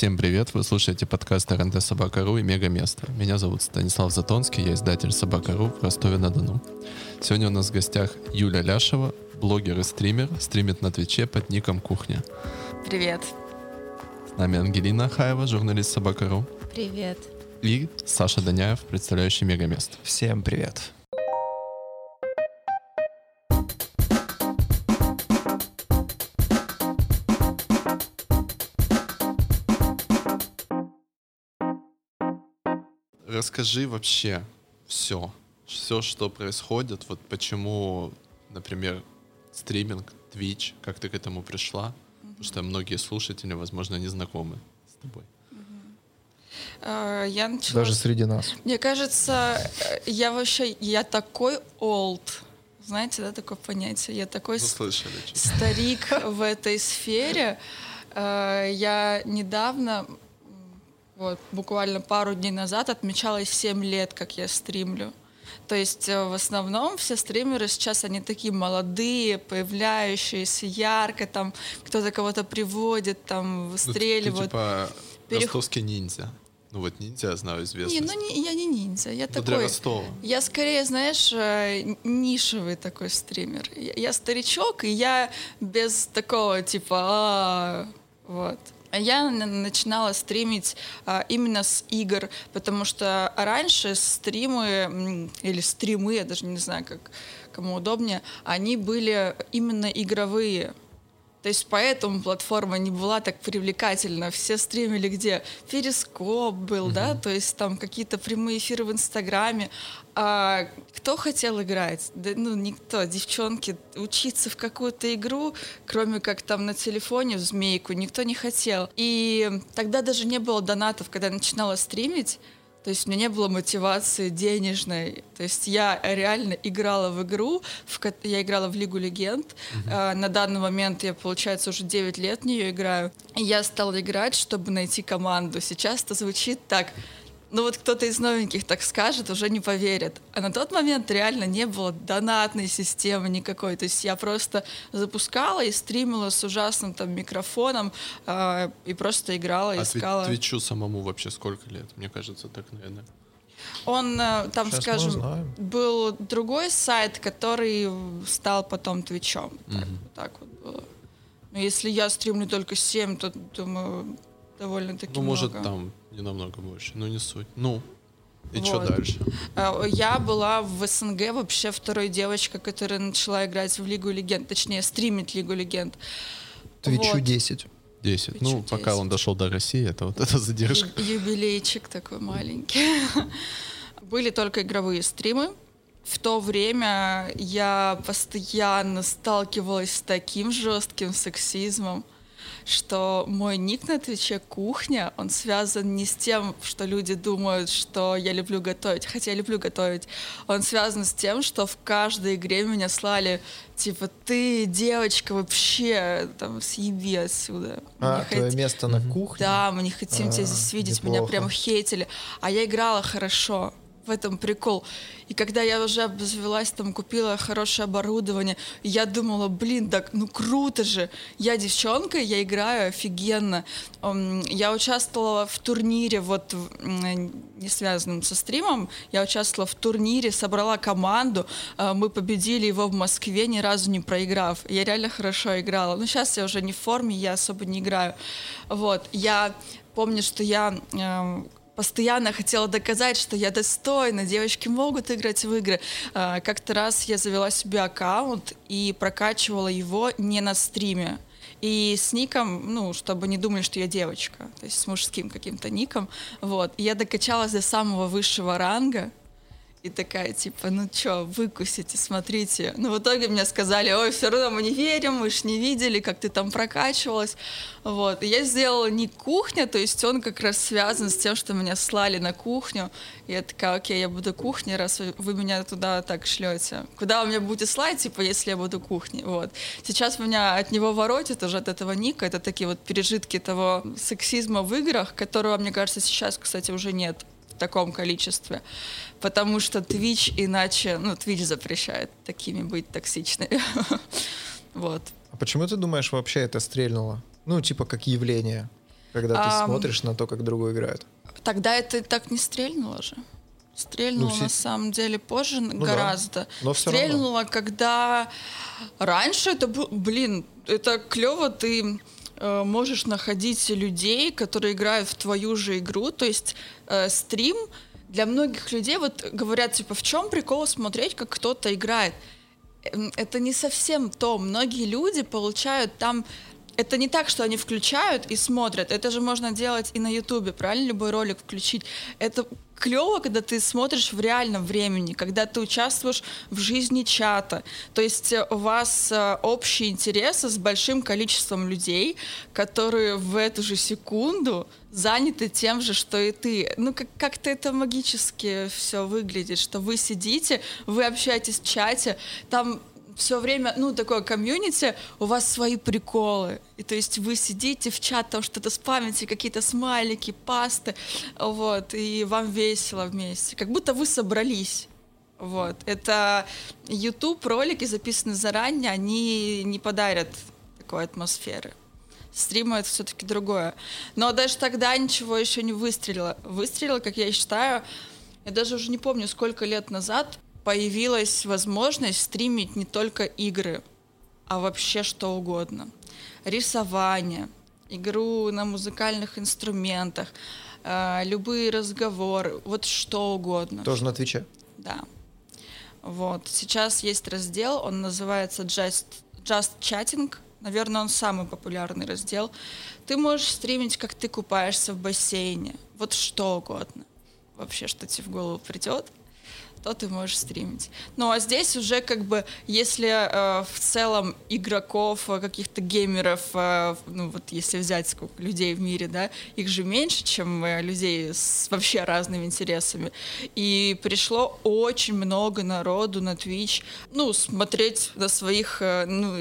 Всем привет, вы слушаете подкаст РНД Собака.ру и Мегаместо. Меня зовут Станислав Затонский, я издатель Собака.ру в Ростове-на-Дону. Сегодня у нас в гостях Юля Ляшева, блогер и стример, стримит на Твиче под ником Кухня. Привет. С нами Ангелина Хаева, журналист Собака.ру. Привет. И Саша Даняев, представляющий Мегамест. Всем привет. Расскажи вообще все, все, что происходит, вот почему, например, стриминг, Twitch, как ты к этому пришла, потому что многие слушатели, возможно, не знакомы с тобой. Э, Я начала... Даже среди нас. Мне кажется, э, я вообще, я такой old, знаете, да, такое понятие, я такой Ну, слышали. старик в этой сфере. Э, Я недавно, вот, буквально пару дней назад отмечала 7 лет, как я стримлю. То есть э, в основном все стримеры сейчас, они такие молодые, появляющиеся, ярко, там кто-то кого-то приводит, там Ну, ты- ты, выстреливают. типа перех- ростовский ниндзя. Ну вот ниндзя, знаю, известный. Не, ну не, я не ниндзя, я Ну, для такой... Ростова. Я скорее, знаешь, э, нишевый такой стример. Я, я старичок, и я без такого типа, «А, вот. А Я н- начинала стримить а, именно с игр, потому что раньше стримы или стримы, я даже не знаю, как кому удобнее, они были именно игровые. То есть поэтому платформа не была так привлекательна. Все стримили где? Перископ был, да, то есть там какие-то прямые эфиры в Инстаграме. А кто хотел играть? Да, ну, никто. Девчонки учиться в какую-то игру, кроме как там на телефоне в змейку, никто не хотел. И тогда даже не было донатов, когда я начинала стримить. То есть у меня не было мотивации денежной. То есть я реально играла в игру, в я играла в Лигу Легенд. Э, на данный момент я, получается, уже 9 лет в нее играю. И я стала играть, чтобы найти команду. Сейчас это звучит так. Ну вот кто-то из новеньких так скажет, уже не поверят. А на тот момент реально не было донатной системы никакой. То есть я просто запускала и стримила с ужасным там микрофоном э, и просто играла, А искала. Твичу самому вообще сколько лет? Мне кажется, так, наверное. Он э, там, Сейчас скажем, был другой сайт, который стал потом Твичом. Так, вот так вот было. Но если я стримлю только 7, то, думаю, довольно-таки Ну, может, много. там не намного больше, но не суть. Ну, и что Вот. дальше? Э, Я была в СНГ вообще второй девочкой, которая начала играть в Лигу Легенд, точнее, стримить Лигу Легенд. Твичу Вот. 10. 10. Твичу Ну, пока 10. он дошел до России, это вот эта задержка. Ю- Юбилейчик такой маленький. Были только игровые стримы. В то время я постоянно сталкивалась с таким жестким сексизмом, что мой ник на Твиче «Кухня», он связан не с тем, что люди думают, что я люблю готовить, хотя я люблю готовить. Он связан с тем, что в каждой игре меня слали, типа, ты, девочка, вообще, там, съеби отсюда. А, Не твое хот- место на кухне? да, мы не хотим тебя А, здесь видеть, меня неплохо. прям хейтили. А я играла хорошо. В этом прикол. И когда я уже обзавелась, там купила хорошее оборудование, я думала, блин, так ну круто же. Я девчонка, я играю офигенно. Я участвовала в турнире, вот не связанном со стримом, я участвовала в турнире, собрала команду, э, мы победили его в Москве, ни разу не проиграв. Я реально хорошо играла. Ну, сейчас я уже не в форме, я особо не играю. Вот, я помню, что я постоянно хотела доказать, что я достойна, девочки могут играть в игры. А, Как-то раз я завела себе аккаунт и прокачивала его не на стриме. И с ником, ну, чтобы не думали, что я девочка, то есть с мужским каким-то ником, вот. И я докачалась до самого высшего ранга, и такая, типа, ну чё, выкусите, смотрите. Ну, в итоге мне сказали, ой, все равно мы не верим, мы ж не видели, как ты там прокачивалась. Вот. И я сделала не кухня, то есть он как раз связан с тем, что меня слали на кухню. И я такая, окей, я буду кухней, раз вы, вы меня туда так шлете. Куда вы меня будете слать, типа, если я буду кухней? Вот. Сейчас меня от него воротит уже от этого ника. Это такие вот пережитки того сексизма в играх, которого, мне кажется, сейчас, кстати, уже нет таком количестве. Потому что Twitch иначе, ну, Twitch запрещает такими быть токсичными. Вот. А почему ты думаешь, вообще это стрельнуло? Ну, типа, как явление. Когда ты смотришь на то, как другой играет. Тогда это так не стрельнуло же. Стрельнуло Ну, все- на самом деле позже да, гораздо. но всё равно. стрельнуло, когда раньше это был, блин, это клево, ты э, можешь находить людей, которые играют в твою же игру, то есть э, стрим для многих людей вот говорят типа в чем прикол смотреть, как кто-то играет. Эм, Это не совсем то. Многие люди получают там это не так, что они включают и смотрят. Это же можно делать и на Ютубе, правильно? Любой ролик включить. Это клево, когда ты смотришь в реальном времени, когда ты участвуешь в жизни чата. То есть э, у вас э, общие интересы с большим количеством людей, которые в эту же секунду заняты тем же, что и ты. Ну, как- как-то это магически все выглядит, что вы сидите, вы общаетесь в чате, там все время, ну, такое комьюнити, у вас свои приколы. И то есть вы сидите в чат, там что-то спамите, какие-то смайлики, пасты, вот, и вам весело вместе. Как будто вы собрались. Вот. Это YouTube ролики записаны заранее, они не подарят такой атмосферы. Стримы это все-таки другое. Но даже тогда ничего еще не выстрелило. Выстрелило, как я считаю, я даже уже не помню, сколько лет назад появилась возможность стримить не только игры, а вообще что угодно. Рисование, игру на музыкальных инструментах, э, любые разговоры, вот что угодно. Тоже на Твиче. Да. Вот. Сейчас есть раздел, он называется Just, Just Chatting. Наверное, он самый популярный раздел. Ты можешь стримить, как ты купаешься в бассейне. Вот что угодно. Вообще, что тебе в голову придет, то ты можешь стримить. Ну а здесь уже как бы, если э, в целом игроков, э, каких-то геймеров, э, ну вот если взять сколько людей в мире, да, их же меньше, чем э, людей с вообще разными интересами. И пришло очень много народу на Twitch, ну, смотреть на своих, э, ну,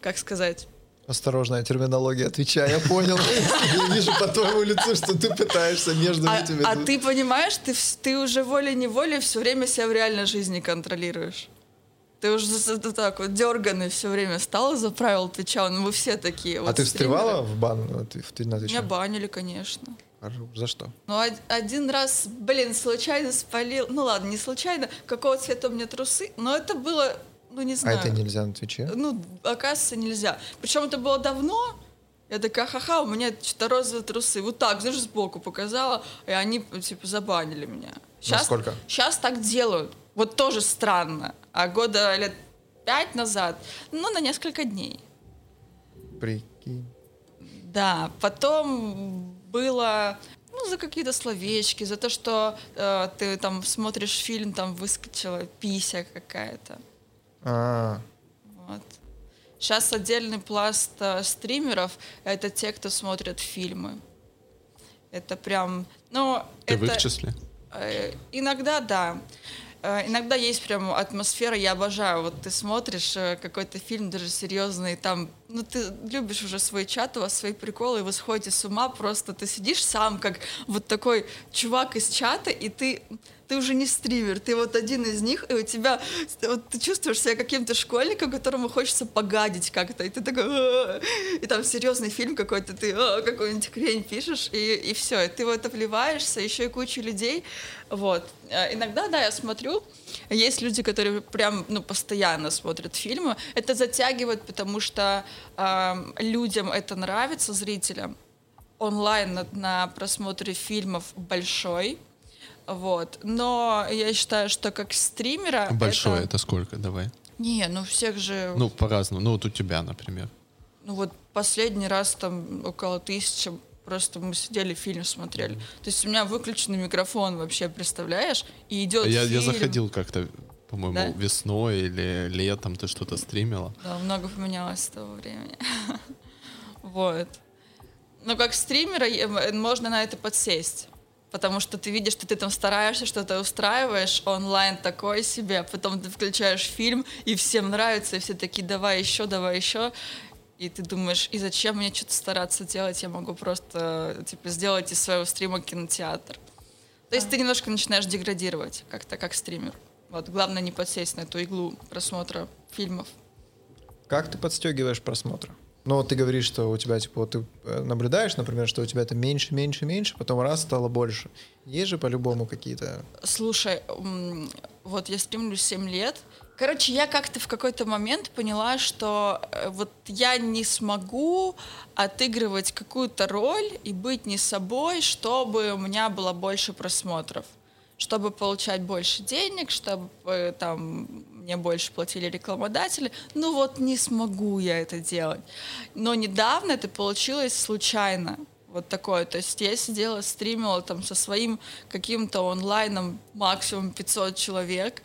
как сказать, Осторожная терминология Твича, я понял. Я вижу по твоему лицу, что ты пытаешься между А, этими... а ты понимаешь, ты, ты уже волей-неволей все время себя в реальной жизни контролируешь. Ты уже так вот дерганый все время стал за правил Твича, ну мы все такие. А ты встревала в бан Тви- в Тви- на Меня Твиче? банили, конечно. За что? Ну, од- один раз, блин, случайно спалил, ну ладно, не случайно, какого цвета у меня трусы, но это было, ну не А знаю. это нельзя на Твиче? Ну, оказывается, нельзя. Причем это было давно. Я такая, ха-ха, у меня что-то розовые трусы. Вот так, знаешь, сбоку показала, и они, типа, забанили меня. Сейчас, Насколько? Сейчас так делают. Вот тоже странно. А года лет пять назад, ну, на несколько дней. Прикинь. Да, потом было ну, за какие-то словечки, за то, что э, ты там смотришь фильм, там выскочила пися какая-то. А, Вот. Сейчас отдельный пласт э, стримеров — это те, кто смотрят фильмы. Это прям, ну, Ты это... в их числе? Э, Иногда да. Э, Иногда есть прям атмосфера, я обожаю. Вот ты смотришь э, какой-то фильм, даже серьезный, там, ну ты любишь уже свой чат, у вас свои приколы, и вы сходите с ума, просто ты сидишь сам, как вот такой чувак из чата, и ты, ты уже не стример, ты вот один из них, и у тебя, вот ты чувствуешь себя каким-то школьником, которому хочется погадить как-то, и ты такой, и там серьезный фильм какой-то, ты «А, какую-нибудь хрень пишешь, и, и все, и ты в это вливаешься, еще и куча людей, вот. Э, Иногда, да, я смотрю, есть люди, которые прям, ну, постоянно смотрят фильмы, это затягивает, потому что людям это нравится, зрителям, онлайн на, просмотре фильмов большой, вот. Но я считаю, что как стримера... Большое это... это сколько? Давай. Не, ну всех же... Ну, по-разному. Ну, вот у тебя, например. Ну вот последний раз там около тысячи просто мы сидели фильм смотрели. То есть у меня выключенный микрофон вообще, представляешь? И идет Я, я фильм. заходил как-то, по-моему, Да? весной или летом ты что-то стримила. Да, много поменялось с того времени. Вот. Но как стримера м- можно на это подсесть. Потому что ты видишь, что ты там стараешься, что-то устраиваешь, онлайн такой себе, а потом ты включаешь фильм, и всем нравится, и все такие, давай еще, давай еще. И ты думаешь, и зачем мне что-то стараться делать, я могу просто типа, сделать из своего стрима кинотеатр. То есть ты немножко начинаешь деградировать как-то как стример. Вот, главное не подсесть на эту иглу просмотра фильмов. как ты подстегиваешь просмотр? Но вот ты говоришь, что у тебя, типа, вот ты э, наблюдаешь, например, что у тебя это меньше, меньше, меньше, потом раз стало больше. Есть же по-любому какие-то... Слушай, вот я стримлю 7 лет. Короче, я как-то в какой-то момент поняла, что э, вот я не смогу отыгрывать какую-то роль и быть не собой, чтобы у меня было больше просмотров. Чтобы получать больше денег, чтобы э, там мне больше платили рекламодатели. Ну вот не смогу я это делать. Но недавно это получилось случайно вот такое. То есть я сидела, стримила там со своим каким-то онлайном максимум 500 человек,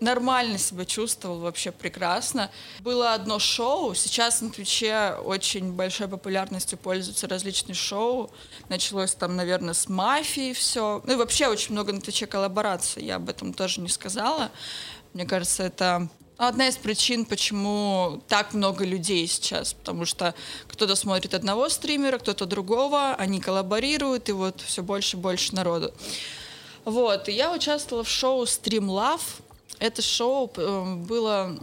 нормально себя чувствовал вообще прекрасно. Было одно шоу, сейчас на Твиче очень большой популярностью пользуются различные шоу. Началось там, наверное, с мафией все. Ну и вообще очень много на Твиче коллабораций, я об этом тоже не сказала. Мне кажется, это одна из причин, почему так много людей сейчас, потому что кто-то смотрит одного стримера, кто-то другого, они коллаборируют, и вот все больше и больше народу. Вот, и я участвовала в шоу Stream Love. Это шоу э, было...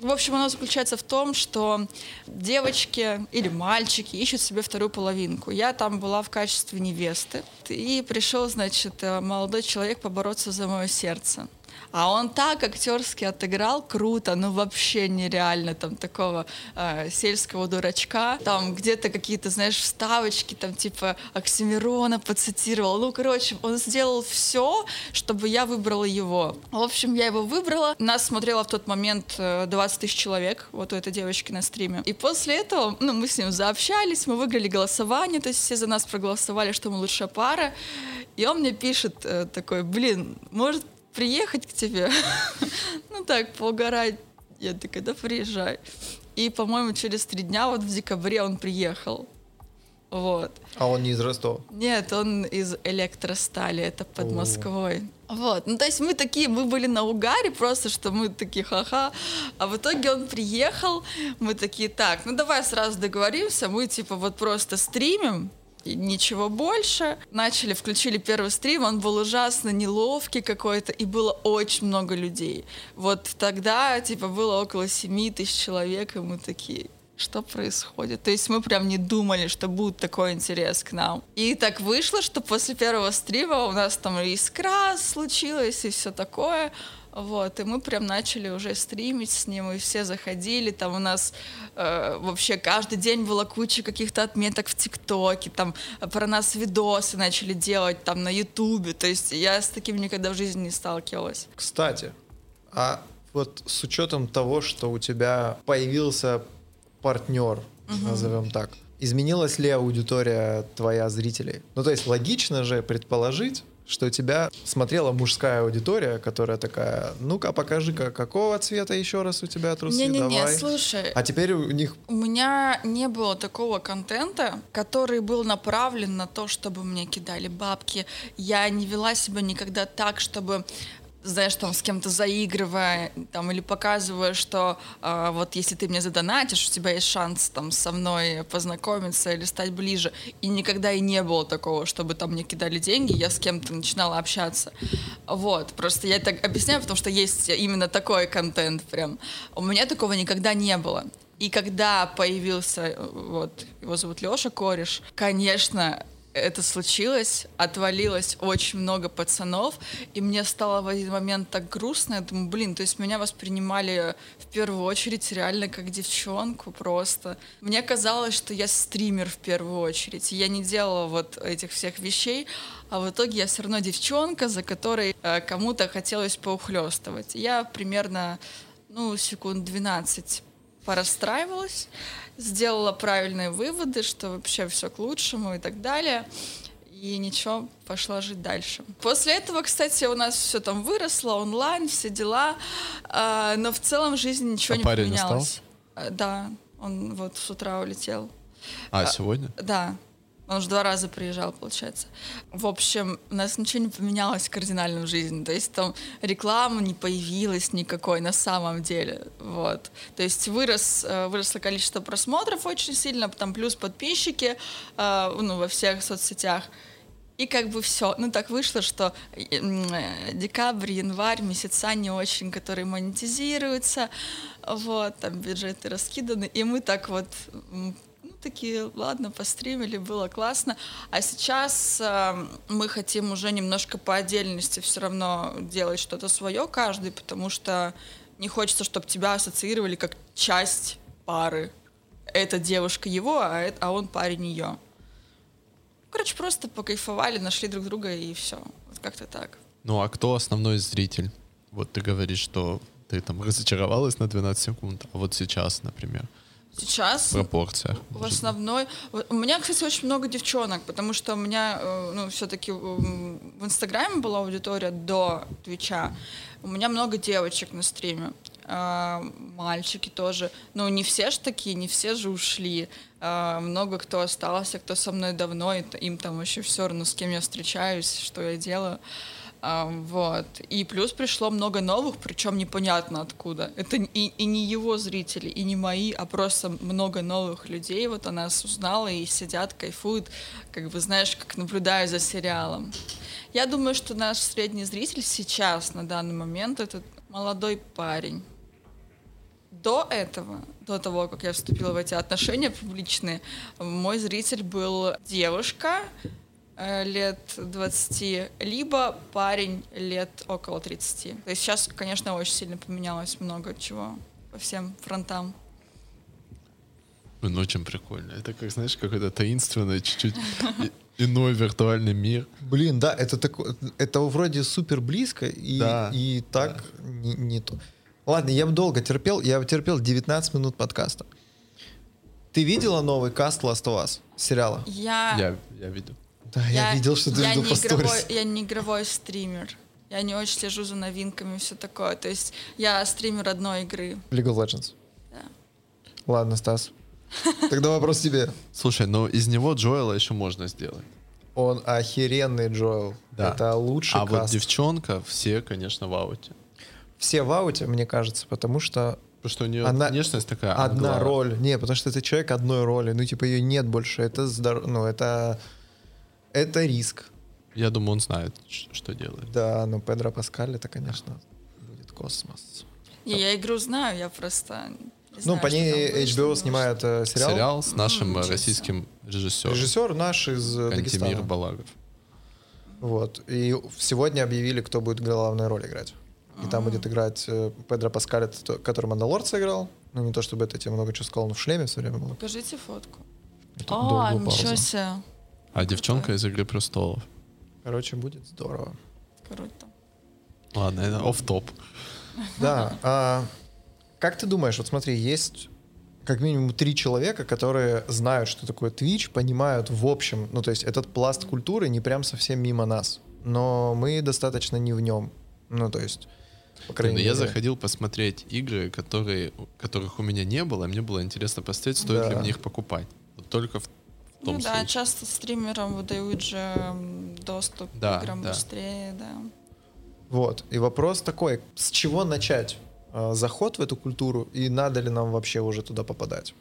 В общем, оно заключается в том, что девочки или мальчики ищут себе вторую половинку. Я там была в качестве невесты. И пришел, значит, э, молодой человек побороться за мое сердце. А он так актерски отыграл круто, ну вообще нереально, там такого э, сельского дурачка, там где-то какие-то, знаешь, вставочки, там типа Оксимирона поцитировал. Ну, короче, он сделал все, чтобы я выбрала его. В общем, я его выбрала. Нас смотрело в тот момент 20 э, тысяч человек, вот у этой девочки на стриме. И после этого, ну, мы с ним заобщались, мы выиграли голосование, то есть все за нас проголосовали, что мы лучшая пара. И он мне пишет э, такой, блин, может, приехать к тебе, ну так, поугарать. Я такая, да приезжай. И, по-моему, через три дня, вот в декабре он приехал. Вот. А он не из Ростова? Нет, он из электростали, это под О. Москвой. Вот, ну то есть мы такие, мы были на угаре просто, что мы такие ха-ха, а в итоге он приехал, мы такие, так, ну давай сразу договоримся, мы типа вот просто стримим, ничего больше. Начали, включили первый стрим, он был ужасно неловкий какой-то, и было очень много людей. Вот тогда, типа, было около 7 тысяч человек, и мы такие, что происходит. То есть мы прям не думали, что будет такой интерес к нам. И так вышло, что после первого стрима у нас там искра случилась и все такое. Вот, и мы прям начали уже стримить с ним, и все заходили, там у нас э, вообще каждый день была куча каких-то отметок в ТикТоке, там про нас видосы начали делать там на Ютубе, то есть я с таким никогда в жизни не сталкивалась. Кстати, а вот с учетом того, что у тебя появился партнер, угу. назовем так, изменилась ли аудитория твоя зрителей? Ну, то есть логично же предположить, что тебя смотрела мужская аудитория, которая такая, ну-ка, покажи-ка, какого цвета еще раз у тебя трусы, Не-не-не, давай. слушай. А теперь у них... У меня не было такого контента, который был направлен на то, чтобы мне кидали бабки. Я не вела себя никогда так, чтобы знаешь, там с кем-то заигрывая, там, или показывая, что э, вот если ты мне задонатишь, у тебя есть шанс там со мной познакомиться или стать ближе. И никогда и не было такого, чтобы там мне кидали деньги, я с кем-то начинала общаться. Вот, просто я так объясняю, потому что есть именно такой контент прям. У меня такого никогда не было. И когда появился, вот, его зовут Леша Кореш, конечно, это случилось, отвалилось очень много пацанов, и мне стало в один момент так грустно, я думаю, блин, то есть меня воспринимали в первую очередь реально как девчонку просто. Мне казалось, что я стример в первую очередь, я не делала вот этих всех вещей, а в итоге я все равно девчонка, за которой э, кому-то хотелось поухлестывать. Я примерно, ну, секунд 12 порастраивалась, сделала правильные выводы, что вообще все к лучшему и так далее. И ничего, пошла жить дальше. После этого, кстати, у нас все там выросло, онлайн, все дела, э, но в целом жизнь ничего а не парень поменялось. Остался? Да, он вот с утра улетел. А, а сегодня? Да. Он уже два раза приезжал, получается. В общем, у нас ничего не поменялось кардинально в жизни. То есть там реклама не появилась никакой на самом деле. Вот. То есть вырос, э, выросло количество просмотров очень сильно, там плюс подписчики э, ну, во всех соцсетях. И как бы все. Ну, так вышло, что э, декабрь, январь, месяца не очень, которые монетизируются, вот, там бюджеты раскиданы, и мы так вот такие, ладно, постримили, было классно. А сейчас э, мы хотим уже немножко по отдельности все равно делать что-то свое каждый, потому что не хочется, чтобы тебя ассоциировали как часть пары. Эта девушка его, а, а он парень ее. Короче, просто покайфовали, нашли друг друга и все. Вот как-то так. Ну а кто основной зритель? Вот ты говоришь, что ты там разочаровалась на 12 секунд, а вот сейчас, например. Сейчас? Пропорциях. В основной... У меня, кстати, очень много девчонок, потому что у меня, э, ну, все-таки в Инстаграме была аудитория до Твича. У меня много девочек на стриме. А, мальчики тоже. Ну, не все же такие, не все же ушли. А, много кто остался, кто со мной давно, и им там вообще все равно, с кем я встречаюсь, что я делаю. А, вот. И плюс пришло много новых, причем непонятно откуда. Это и, и не его зрители, и не мои, а просто много новых людей. Вот она узнала и сидят, кайфуют, как бы знаешь, как наблюдаю за сериалом. Я думаю, что наш средний зритель сейчас, на данный момент, это молодой парень до этого, до того, как я вступила в эти отношения публичные, мой зритель был девушка лет 20, либо парень лет около 30. То есть сейчас, конечно, очень сильно поменялось много чего по всем фронтам. Ну, очень прикольно. Это как, знаешь, какой-то таинственный, чуть-чуть иной виртуальный мир. Блин, да, это такое, это вроде супер близко и, да, и так да. Не, не то. Ладно, я бы долго терпел. Я терпел 19 минут подкаста. Ты видела новый каст Last of Us сериала? Я... Я, я видел. Да, я, я видел, что ты я видел не по игровой, Я не игровой стример. Я не очень слежу за новинками и все такое. То есть я стример одной игры. League of Legends. Да. Ладно, Стас. Тогда вопрос тебе. Слушай, но из него Джоэла еще можно сделать. Он охеренный Джоэл. Да. Это лучший А каст. вот девчонка, все, конечно, в ауте все в ауте, мне кажется, потому что Потому что у нее она, внешность такая. Одна англа. роль. Не, потому что это человек одной роли. Ну, типа, ее нет больше. Это здор... ну, это. Это риск. Я думаю, он знает, что делает. Да, но Педро Паскаль это, конечно, будет космос. Не, я игру знаю, я просто. Не ну, по ней HBO снимает э, сериал. Сериал с нашим mm, российским режиссером. Режиссер наш из э, Кантемир Дагестана. Балагов. Вот. И сегодня объявили, кто будет главную роль играть. И там будет играть э, Педро Паскаль, который Мандалор сыграл. Ну, не то чтобы это тебе много чего сказал, но в шлеме все время было. Покажите фотку. О, ничего себе. А девчонка из «Игры престолов». Короче, будет здорово. Круто. Ладно, это оф топ Да. А, как ты думаешь, вот смотри, есть как минимум три человека, которые знают, что такое Twitch, понимают в общем, ну то есть этот пласт культуры не прям совсем мимо нас, но мы достаточно не в нем. Ну то есть по крайней мере. Я заходил посмотреть игры, которые, которых у меня не было, и мне было интересно посмотреть, стоит да. ли мне их покупать. Вот только в том ну случае. да, часто стримерам выдают же доступ да, к играм да. быстрее, да. Вот. И вопрос такой, с чего начать э, заход в эту культуру, и надо ли нам вообще уже туда попадать?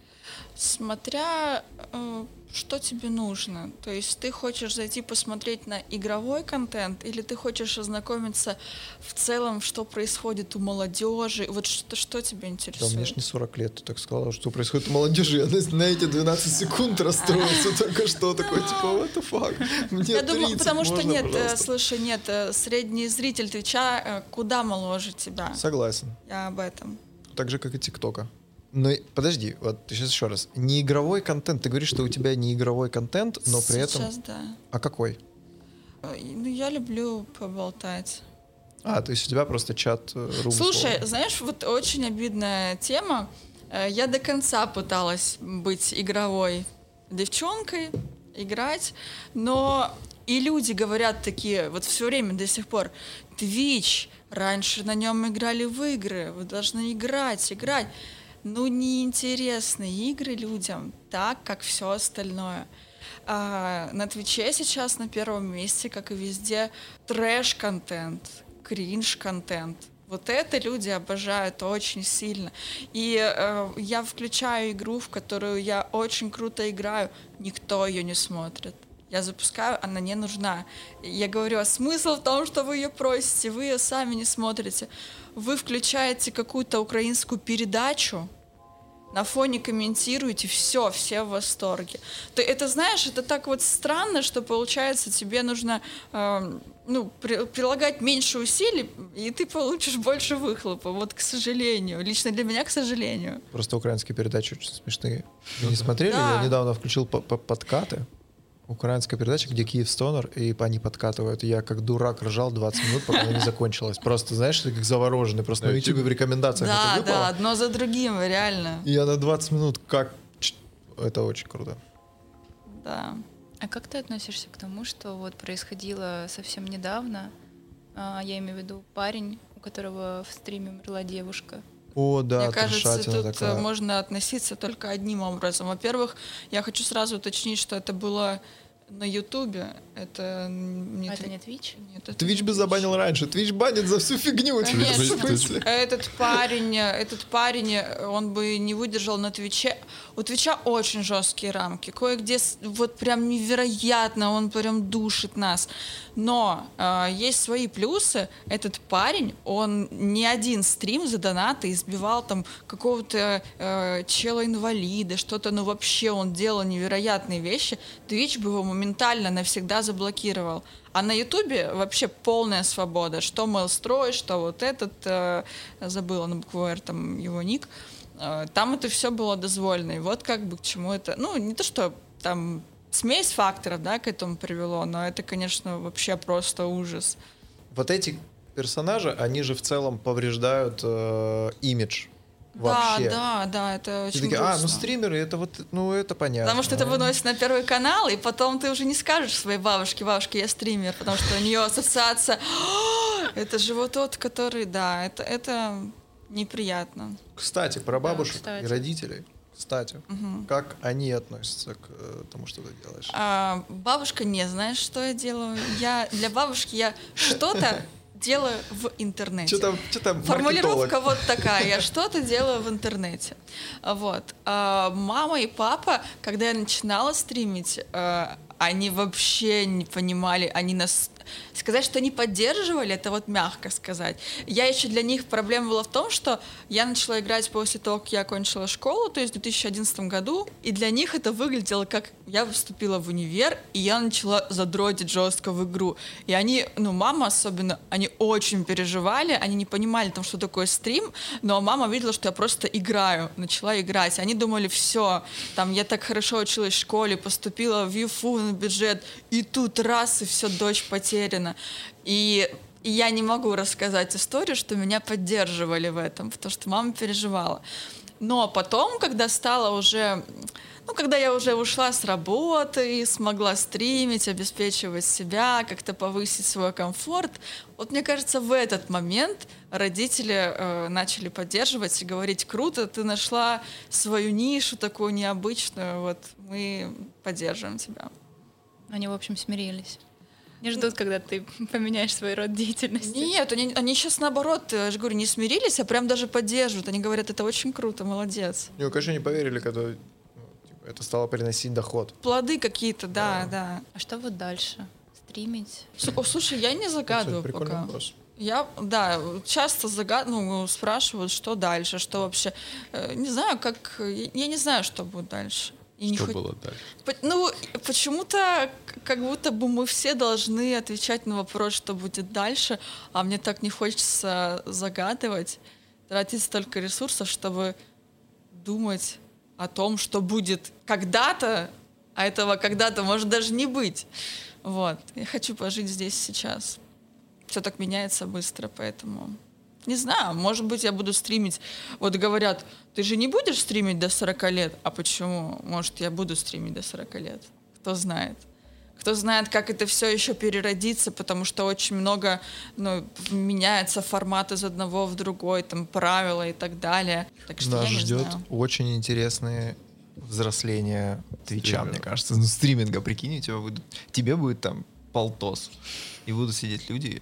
Смотря э, что тебе нужно. То есть ты хочешь зайти посмотреть на игровой контент, или ты хочешь ознакомиться в целом, что происходит у молодежи. Вот что, что тебя интересует? Да, мне же не 40 лет, ты так сказала, что происходит у молодежи. Я на, на эти 12 секунд расстроился только что. Такой, типа, what the fuck? Мне Я думаю, потому что нет, э, слушай, нет, э, средний зритель Твича куда моложе тебя. Согласен. Я об этом. Так же, как и ТикТока. Но подожди, вот сейчас еще раз. Не игровой контент. Ты говоришь, что у тебя не игровой контент, но при сейчас, этом. Сейчас да. А какой? Э, ну, я люблю поболтать. А, то есть у тебя просто чат э, рум Слушай, слово. знаешь, вот очень обидная тема. Э, я до конца пыталась быть игровой девчонкой, играть, но и люди говорят такие, вот все время до сих пор, Twitch, раньше на нем играли в игры, вы должны играть, играть ну, неинтересны игры людям так, как все остальное. А, на Твиче сейчас на первом месте, как и везде, трэш-контент, кринж-контент. Вот это люди обожают очень сильно. И э, я включаю игру, в которую я очень круто играю, никто ее не смотрит. Я запускаю, она не нужна. Я говорю, а смысл в том, что вы ее просите, вы ее сами не смотрите. Вы включаете какую-то украинскую передачу, на фоне комментируете, все, все в восторге. Ты это знаешь, это так вот странно, что получается тебе нужно э, ну, при, прилагать меньше усилий, и ты получишь больше выхлопа. Вот, к сожалению. Лично для меня, к сожалению. Просто украинские передачи очень смешные. Вы не смотрели? Да. Я недавно включил по- по- подкаты. Украинская передача, где Киев Стонер, и они подкатывают. Я как дурак ржал 20 минут, пока она не закончилась. Просто, знаешь, ты как завороженный. Просто на YouTube в рекомендациях Да, это выпало. да, одно за другим, реально. И я на 20 минут как... ч- Это очень круто. Да. А как ты относишься к тому, что вот происходило совсем недавно? А, я имею в виду парень, у которого в стриме умерла девушка. О, да, Мне кажется, тут такая. э, можно относиться только одним образом. Во-первых, я хочу сразу уточнить, что это было на Ютубе. Это не А это не Twitch? Нет, это Твич не бы Twitch. забанил раньше. Твич банит за всю фигню. Конечно. Смысле? Этот парень, этот парень, он бы не выдержал на Твиче. У Твича очень жесткие рамки. Кое-где вот прям невероятно, он прям душит нас. Но э, есть свои плюсы. Этот парень, он не один стрим за донаты избивал там какого-то э, чела-инвалида, что-то, ну вообще он делал невероятные вещи. Твич бы его моментально навсегда заблокировал. А на Ютубе вообще полная свобода. Что Mail что вот этот, э, забыла на букву «Р», там его ник, э, там это все было дозволено. И вот как бы к чему это... Ну, не то, что там смесь факторов, да, к этому привело, но это, конечно, вообще просто ужас. Вот эти персонажи, они же в целом повреждают э, имидж вообще. Да, да, да, это очень такие, а, ну стримеры, это вот, ну это понятно. Потому что это выносит на первый канал, и потом ты уже не скажешь своей бабушке, бабушке, я стример, потому что у нее ассоциация, «А, это же вот тот, который, да, это, это неприятно. Кстати, про бабушек кстати. и родителей. Кстати, как они относятся к э, тому, что ты делаешь? А, бабушка не знает, что я делаю. Я для бабушки я что-то делаю в интернете. Что там, что там Формулировка вот такая. Я что-то делаю в интернете. Вот. А мама и папа, когда я начинала стримить, э, они вообще не понимали, они нас... Сказать, что они поддерживали, это вот мягко сказать. Я еще для них проблема была в том, что я начала играть после того, как я окончила школу, то есть в 2011 году, и для них это выглядело как я вступила в универ, и я начала задротить жестко в игру. И они, ну, мама особенно, они очень переживали, они не понимали, там, что такое стрим, но мама видела, что я просто играю, начала играть. Они думали, все, там, я так хорошо училась в школе, поступила в ЮФУ на бюджет, и тут раз, и все, дочь потеряна. И я не могу рассказать историю, что меня поддерживали в этом, потому что мама переживала. Но потом, когда стала уже, ну, когда я уже ушла с работы и смогла стримить, обеспечивать себя, как-то повысить свой комфорт, вот мне кажется, в этот момент родители э, начали поддерживать и говорить, круто, ты нашла свою нишу такую необычную, вот мы поддерживаем тебя. Они, в общем, смирились. Не ждут, когда ты поменяешь свой род деятельности. Нет, они, они сейчас наоборот, я же говорю, не смирились, а прям даже поддерживают. Они говорят, это очень круто, молодец. Ну, конечно, не поверили, когда ну, типа, это стало приносить доход. Плоды какие-то, да, да. А что вот дальше? Стримить? С- о, слушай, я не загадываю Кстати, пока. вопрос. Я, да, часто загад... ну, спрашивают, что дальше, что вообще. Э, Не знаю, как... Я не знаю, что будет дальше. И не Что хот- было дальше? По- Ну, почему-то как будто бы мы все должны отвечать на вопрос, что будет дальше, а мне так не хочется загадывать, тратить столько ресурсов, чтобы думать о том, что будет когда-то, а этого когда-то может даже не быть. Вот. Я хочу пожить здесь сейчас. Все так меняется быстро, поэтому... Не знаю, может быть, я буду стримить. Вот говорят, ты же не будешь стримить до 40 лет. А почему? Может, я буду стримить до 40 лет. Кто знает. Кто знает, как это все еще переродится, потому что очень много ну, меняется формат из одного в другой, там правила и так далее. Так что Нас ждет знаю. очень интересные взросление Твича, мне кажется. Ну, стриминга, прикинь, у тебя будет, тебе будет там полтос. И будут сидеть люди,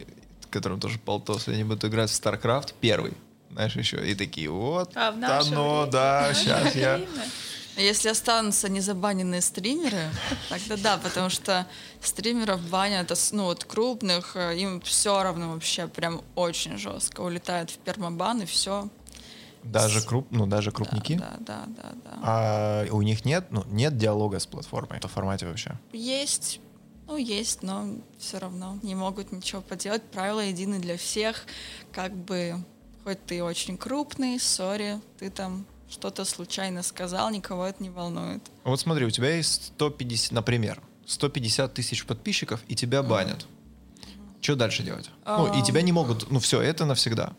которым тоже полтос, и они будут играть в StarCraft первый, знаешь, еще, и такие, вот, А в да, наше ну, время. да, В сейчас я... Если останутся незабаненные стримеры, тогда да, потому что стримеров банят, ну вот крупных, э, им все равно вообще прям очень жестко. Улетают в пермобан и все. Даже круп, ну даже крупники. Да, да, да, да. А у них нет, ну нет диалога с платформой в формате вообще. Есть, ну есть, но все равно не могут ничего поделать. Правила едины для всех. Как бы, хоть ты очень крупный, сори, ты там что-то случайно сказал, никого это не волнует. Вот смотри, у тебя есть 150, например, 150 тысяч подписчиков, и тебя банят. Что дальше делать? Ну, и тебя не могут, ну все, это навсегда.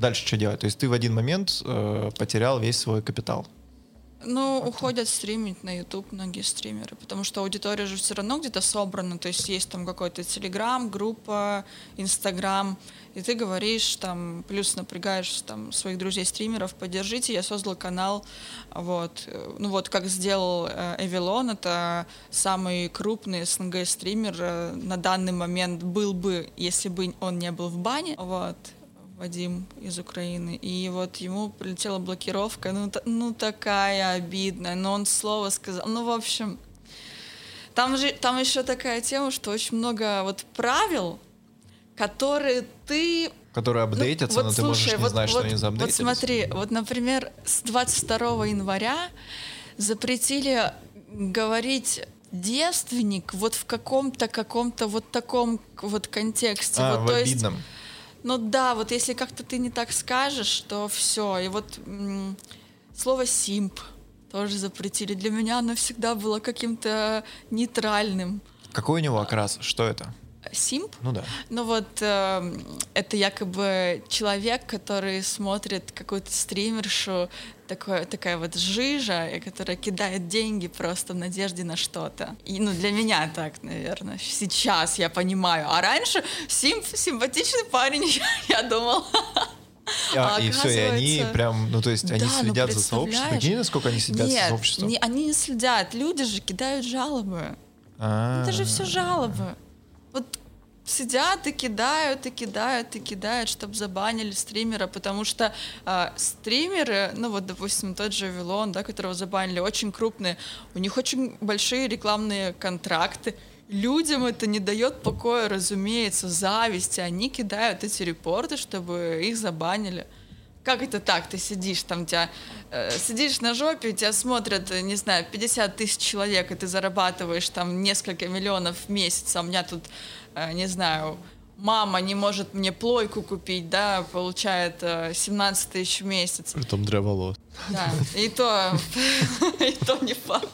Дальше что делать? То есть ты в один момент э, потерял весь свой капитал. Ну, уходят стримить на YouTube многие стримеры, потому что аудитория же все равно где-то собрана, то есть есть там какой-то Телеграм, группа, Инстаграм, и ты говоришь там, плюс напрягаешь там своих друзей-стримеров, поддержите, я создал канал, вот, ну вот как сделал э, Эвилон, это самый крупный СНГ-стример э, на данный момент был бы, если бы он не был в бане, вот, Вадим из Украины. И вот ему прилетела блокировка. Ну, та- ну такая обидная. Но он слово сказал. Ну, в общем, там же там еще такая тема, что очень много вот правил, которые ты Которые ну, апдейтятся, вот но ты слушай, можешь не вот- знать, что вот- они Вот заапдейтились. смотри, вот, например, с 22 января запретили говорить девственник вот в каком-то каком-то вот таком вот контексте. А, вот, в то есть ну да, вот если как-то ты не так скажешь, то все. И вот м, слово симп тоже запретили. Для меня оно всегда было каким-то нейтральным. Какой у него окрас? Что это? Симп? Ну да. Ну вот э, это якобы человек, который смотрит какую-то стримершу, такое, такая вот жижа, и которая кидает деньги просто в надежде на что-то. И ну для меня так, наверное, сейчас я понимаю. А раньше симп, симпатичный парень, я думал. А, А и все, и они прям, ну то есть они Да, ну, следят за сообществом. Прикинь, насколько они следят за Нет, сообществом. не- они не следят. Люди же кидают жалобы. А. Это же все жалобы. Вот сидят и кидают, и кидают, и кидают, чтобы забанили стримера, потому что а, стримеры, ну вот, допустим, тот же Вилон, да, которого забанили, очень крупные, у них очень большие рекламные контракты. Людям это не дает покоя, разумеется, зависти. Они кидают эти репорты, чтобы их забанили. Как это так? Ты сидишь там, тебя э, сидишь на жопе, тебя смотрят, э, не знаю, 50 тысяч человек, и ты зарабатываешь там несколько миллионов в месяц, а у меня тут, э, не знаю, мама не может мне плойку купить, да, получает э, 17 тысяч в месяц. Притом древолос. Да, и то, и то не факт.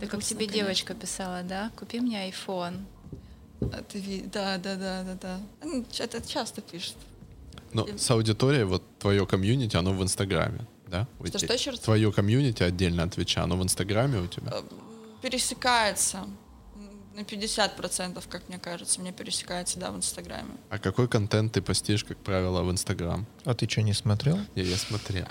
Это как тебе девочка писала, да? Купи мне iPhone. Ви- да, да, да, да, да. Ну, Это часто пишут. Ну, с аудиторией, вот твое комьюнити, оно в Инстаграме, да? Что, что, еще раз? Твое комьюнити отдельно от Твича, оно в Инстаграме у тебя? Э, Пересекается. На 50%, как мне кажется, мне пересекается, да, в Инстаграме. А какой контент ты постишь, как правило, в Инстаграм? А ты что, не смотрел? Я, я смотрел.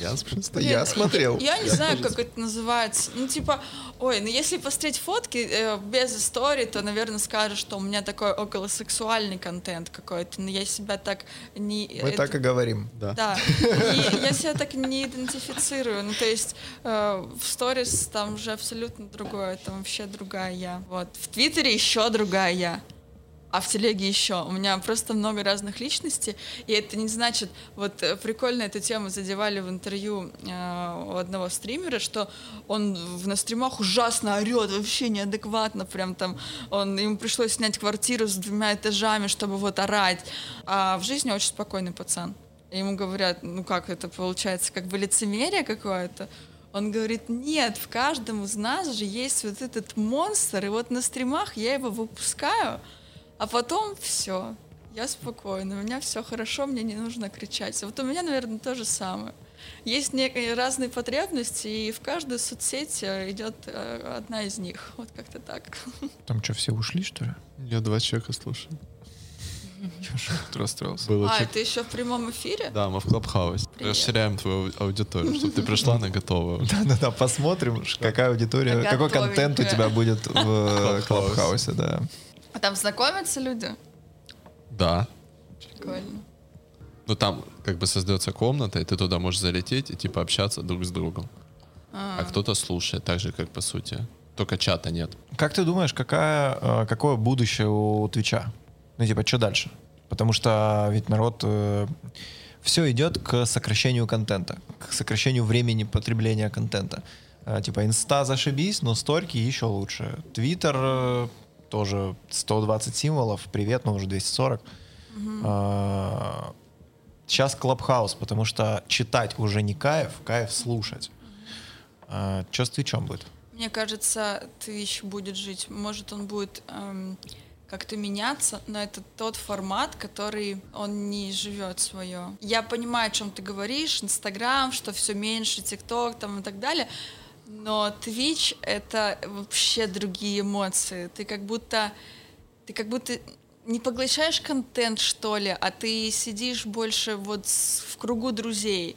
Я смотрел. Блин, Я смотрел. Я не знаю, как это называется. Ну, типа, ой, ну если посмотреть фотки э, без истории, то, наверное, скажешь, что у меня такой околосексуальный контент какой-то. Но я себя так не... Мы это- так и говорим. Да. Да, и я себя так не идентифицирую. Ну, то есть э, в сторис там уже абсолютно другое, там вообще другая я. Вот. В Твиттере еще другая я. А в телеге еще. У меня просто много разных личностей, и это не значит, вот э, прикольно эту тему задевали в интервью э, у одного стримера, что он в, на стримах ужасно орет, вообще неадекватно, прям там, он, ему пришлось снять квартиру с двумя этажами, чтобы вот орать. А в жизни очень спокойный пацан. И ему говорят, ну как это получается, как бы лицемерие какое-то. Он говорит, нет, в каждом из нас же есть вот этот монстр, и вот на стримах я его выпускаю, а потом все, я спокойна, у меня все хорошо, мне не нужно кричать. Вот у меня, наверное, то же самое. Есть некие разные потребности, и в каждую соцсеть э, идет э, одна из них. Вот как-то так. Там что, все ушли, что ли? Я два человека слушаю. Я расстроился. Было А, чек- это еще в прямом эфире? Да, мы в Клабхаусе. Расширяем твою аудиторию, чтобы ты пришла на готовую. Да-да-да, посмотрим, какая аудитория, какой контент у тебя будет в Клабхаус. Клабхаусе, да. А там знакомятся люди? Да. Прикольно. Ну там как бы создается комната, и ты туда можешь залететь и типа общаться друг с другом. А, кто-то слушает, так же, как по сути. Только чата нет. Как ты думаешь, какая, э, какое будущее у Твича? Ну, типа, что дальше? Потому что ведь народ... все идет к сокращению контента, к сокращению времени потребления контента. Э, типа, инста зашибись, но сторики еще лучше. Твиттер э, тоже 120 символов, привет, но уже 240. Угу. Сейчас Клабхаус, потому что читать уже не кайф, кайф слушать. А, что с Твичом будет? Мне кажется, Твич будет жить. Может, он будет эм, как-то меняться, но это тот формат, который он не живет свое. Я понимаю, о чем ты говоришь, Инстаграм, что все меньше, ТикТок там и так далее. Но Twitch — это вообще другие эмоции. Ты как будто... Ты как будто не поглощаешь контент, что ли, а ты сидишь больше вот в кругу друзей.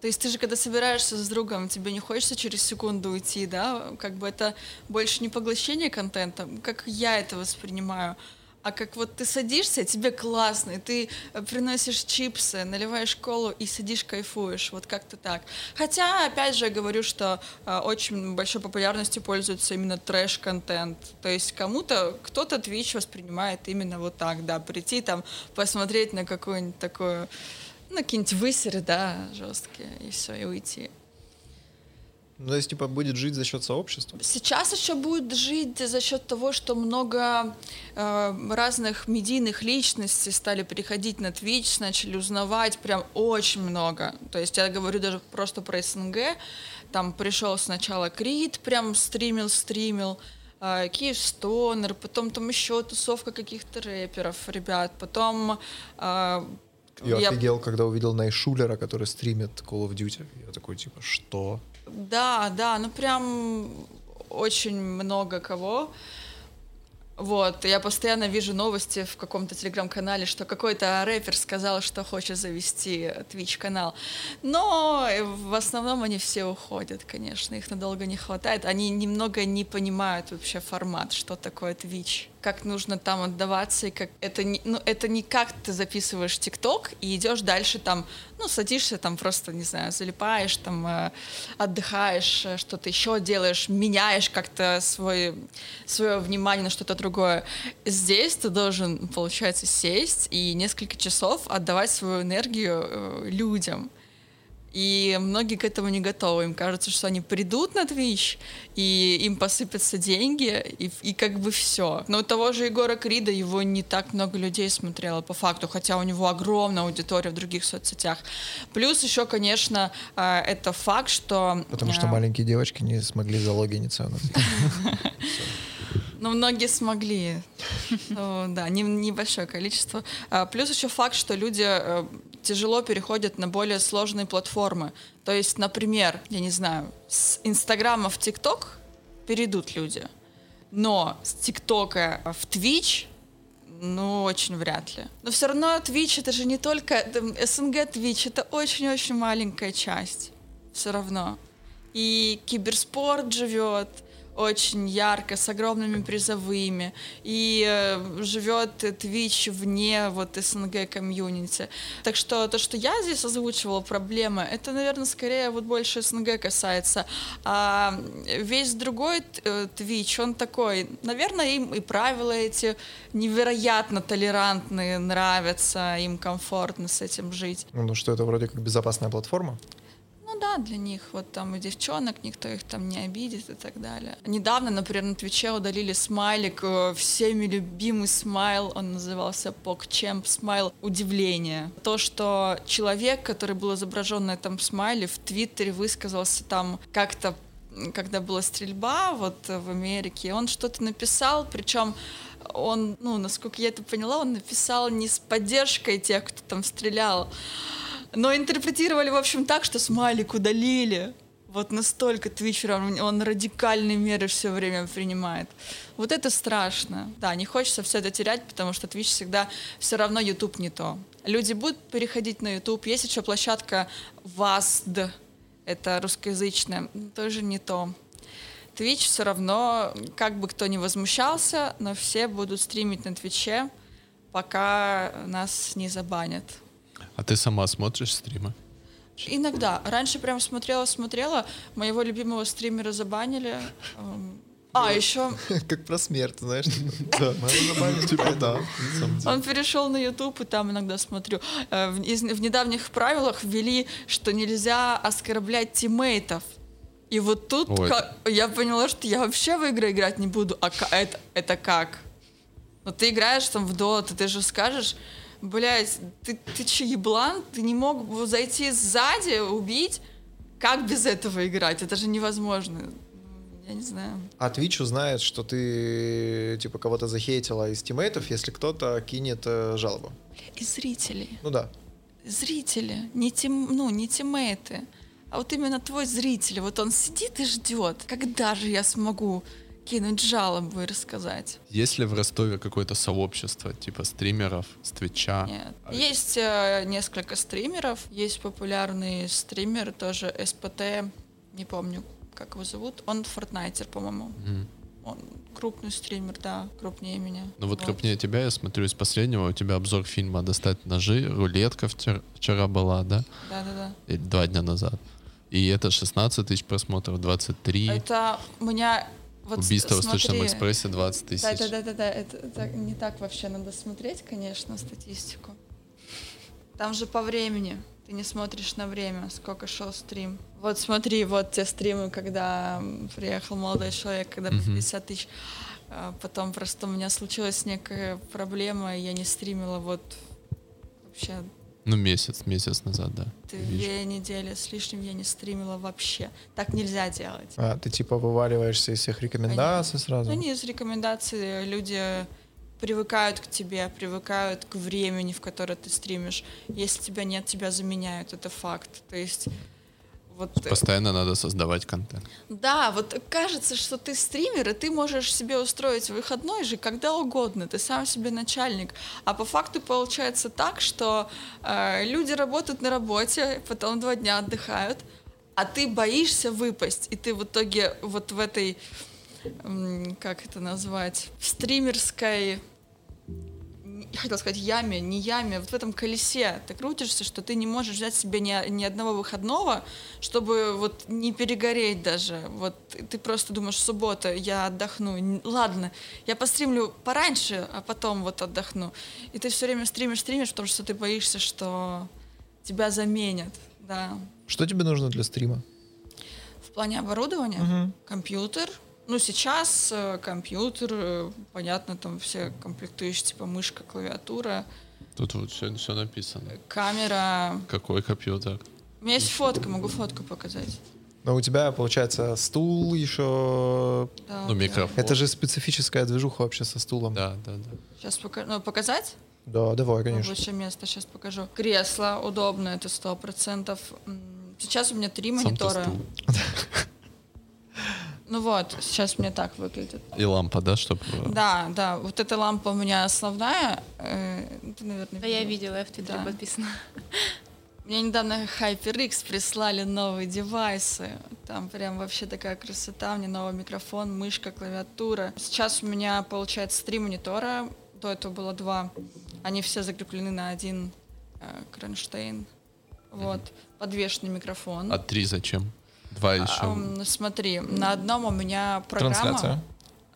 То есть ты же, когда собираешься с другом, тебе не хочется через секунду уйти, да? Как бы это больше не поглощение контента, как я это воспринимаю, а как вот ты садишься, тебе классно, и ты э, приносишь чипсы, наливаешь колу и сидишь, кайфуешь, вот как-то так. Хотя, опять же, я говорю, что э, очень большой популярностью пользуется именно трэш-контент. То есть кому-то, кто-то Twitch воспринимает именно вот так, да, прийти там, посмотреть на какую-нибудь такую, на какие-нибудь высеры, да, жесткие, и все, и уйти. Ну, то есть, типа, будет жить за счет сообщества? Сейчас еще будет жить за счет того, что много э, разных медийных личностей стали переходить на Twitch, начали узнавать прям очень много. То есть я говорю даже просто про СНГ. Там пришел сначала Крид, прям стримил, стримил. Э, Киев Стонер, потом там еще тусовка каких-то рэперов, ребят, потом э, я, я офигел, когда увидел Найшулера, который стримит Call of Duty. Я такой, типа, что? Да, да, ну прям очень много кого. Вот, я постоянно вижу новости в каком-то телеграм-канале, что какой-то рэпер сказал, что хочет завести Twitch-канал. Но в основном они все уходят, конечно, их надолго не хватает. Они немного не понимают вообще формат, что такое Twitch как нужно там отдаваться, и как это не, ну, это не как ты записываешь ТикТок и идешь дальше там, ну, садишься там просто, не знаю, залипаешь, там, э, отдыхаешь, э, что-то еще делаешь, меняешь как-то свой, свое внимание на что-то другое. Здесь ты должен, получается, сесть и несколько часов отдавать свою энергию э, людям. И многие к этому не готовы. Им кажется, что они придут на Twitch, и им посыпятся деньги, и, и как бы все. Но у того же Егора Крида его не так много людей смотрело по факту, хотя у него огромная аудитория в других соцсетях. Плюс еще, конечно, а, это факт, что... Потому что а, маленькие девочки не смогли залогиниться Ну, многие смогли. Ну, да, небольшое количество. А, плюс еще факт, что люди э, тяжело переходят на более сложные платформы. То есть, например, я не знаю, с Инстаграма в ТикТок перейдут люди, но с ТикТока в Твич ну, очень вряд ли. Но все равно Twitch это же не только СНГ Twitch, это очень-очень маленькая часть. Все равно. И киберспорт живет, очень ярко, с огромными призовыми, и э, живет Twitch вне вот СНГ комьюнити. Так что то, что я здесь озвучивала проблемы, это, наверное, скорее вот больше СНГ касается. А весь другой э, Twitch, он такой, наверное, им и правила эти невероятно толерантные, нравятся, им комфортно с этим жить. Ну, что это вроде как безопасная платформа? Ну да, для них, вот там и девчонок, никто их там не обидит и так далее. Недавно, например, на Твиче удалили смайлик, э, всеми любимый смайл, он назывался PogChamp смайл удивление. То, что человек, который был изображен на этом смайле, в Твиттере высказался там как-то когда была стрельба вот в Америке, он что-то написал, причем он, ну, насколько я это поняла, он написал не с поддержкой тех, кто там стрелял, но интерпретировали, в общем, так, что смайлик удалили. Вот настолько Твичер, он, он радикальные меры все время принимает. Вот это страшно. Да, не хочется все это терять, потому что Twitch всегда все равно YouTube не то. Люди будут переходить на YouTube. Есть еще площадка VASD, это русскоязычная, тоже не то. Twitch все равно, как бы кто ни возмущался, но все будут стримить на Твиче, пока нас не забанят. А ты сама смотришь стримы? Иногда. Раньше прям смотрела-смотрела. Моего любимого стримера забанили. Эм, А, еще Как про смерть, знаешь. Да, надо забанить. Типа, да. он перешел на YouTube, и там иногда смотрю. Э, В, из- в недавних правилах ввели, что нельзя оскорблять тиммейтов. И вот тут я поняла, что я вообще в игры играть не буду. А ка- это, это как? Ну ты играешь там в доту, ты же скажешь, блядь, ты, ты че, еблан? Ты не мог бы зайти сзади, убить? Как без этого играть? Это же невозможно. Я не знаю. А Twitch узнает, что ты типа кого-то захейтила из тиммейтов, если кто-то кинет э, жалобу. И зрители. Ну да. зрители, не тим, ну, не тиммейты, а вот именно твой зритель, вот он сидит и ждет, когда же я смогу кинуть жалобу и рассказать. Есть ли в Ростове какое-то сообщество, типа стримеров с Твича? Нет. А- Есть э, несколько стримеров, есть популярный стример, тоже СПТ, не помню, как его зовут, он фортнайтер, по-моему. Мгм. Он крупный стример, да, крупнее меня. Ну вот крупнее тебя, я смотрю из последнего, у тебя обзор фильма «Достать ножи», рулетка вчера, вчера была, да? Да-да-да. Два дня назад. И это 16 тысяч просмотров, 23. Это у меня... Вот Убийство в Восточном смотри. экспрессе 20 тысяч. Да, да, да, да, да. Это, это не так вообще надо смотреть, конечно, статистику. Там же по времени. Ты не смотришь на время, сколько шел стрим. Вот смотри, вот те стримы, когда приехал молодой человек, когда по Мгм. 50 тысяч. А Потом просто у меня случилась некая проблема, и я не стримила вот вообще Ну, месяц, месяц назад, да. Две недели с лишним я не стримила вообще. Так нельзя делать. А, ты типа вываливаешься из всех рекомендаций сразу? Ну, не из рекомендаций. Люди привыкают к тебе, привыкают к времени, в которое ты стримишь. Если тебя нет, тебя заменяют. Это факт. То есть вот... э, Постоянно надо создавать контент. Да, вот кажется, что ты стример, и ты можешь себе устроить выходной же когда угодно, ты сам себе начальник. А по факту получается так, что э, люди работают на работе, потом два дня отдыхают, а ты боишься выпасть, и ты в итоге вот в этой, как это назвать, в стримерской я хотела сказать яме, не яме, вот в этом колесе ты крутишься, что ты не можешь взять себе ни, ни одного выходного, чтобы вот не перегореть даже. Вот ты просто думаешь, суббота, я отдохну. Ладно, я постримлю пораньше, а потом вот отдохну. И ты все время стримишь, стримишь, потому что ты боишься, что тебя заменят. Да. Что тебе нужно для стрима? В плане оборудования Мгм. компьютер. Ну, сейчас э, компьютер, э, понятно, там все комплектующие, типа мышка, клавиатура, Тут вот все, все написано. камера. Какой компьютер? У меня есть фотка, могу фотку показать. Но у тебя, получается, стул еще... Да, Ну, микрофон. Это же специфическая движуха вообще со стулом. Да, да, да. Сейчас покажу. Ну, показать? Да, давай, конечно. Рабочее место, сейчас покажу. Кресло удобно, это сто процентов. Сейчас у меня три Сам-то монитора. Ну вот, сейчас мне так выглядит. И лампа, да, чтобы... Да, да, вот эта лампа у меня основная. э, Ты, наверное, Да, я видела. видела, я в Твиттере Да. подписана. Мне недавно HyperX прислали новые девайсы. Там прям вообще такая красота. Мне новый микрофон, мышка, клавиатура. Сейчас у меня получается три монитора. До этого было два. Они все закреплены на один э, кронштейн. Вот. Подвешенный микрофон. А три зачем? Два еще. А, м, смотри, на одном у меня программа. Трансляция.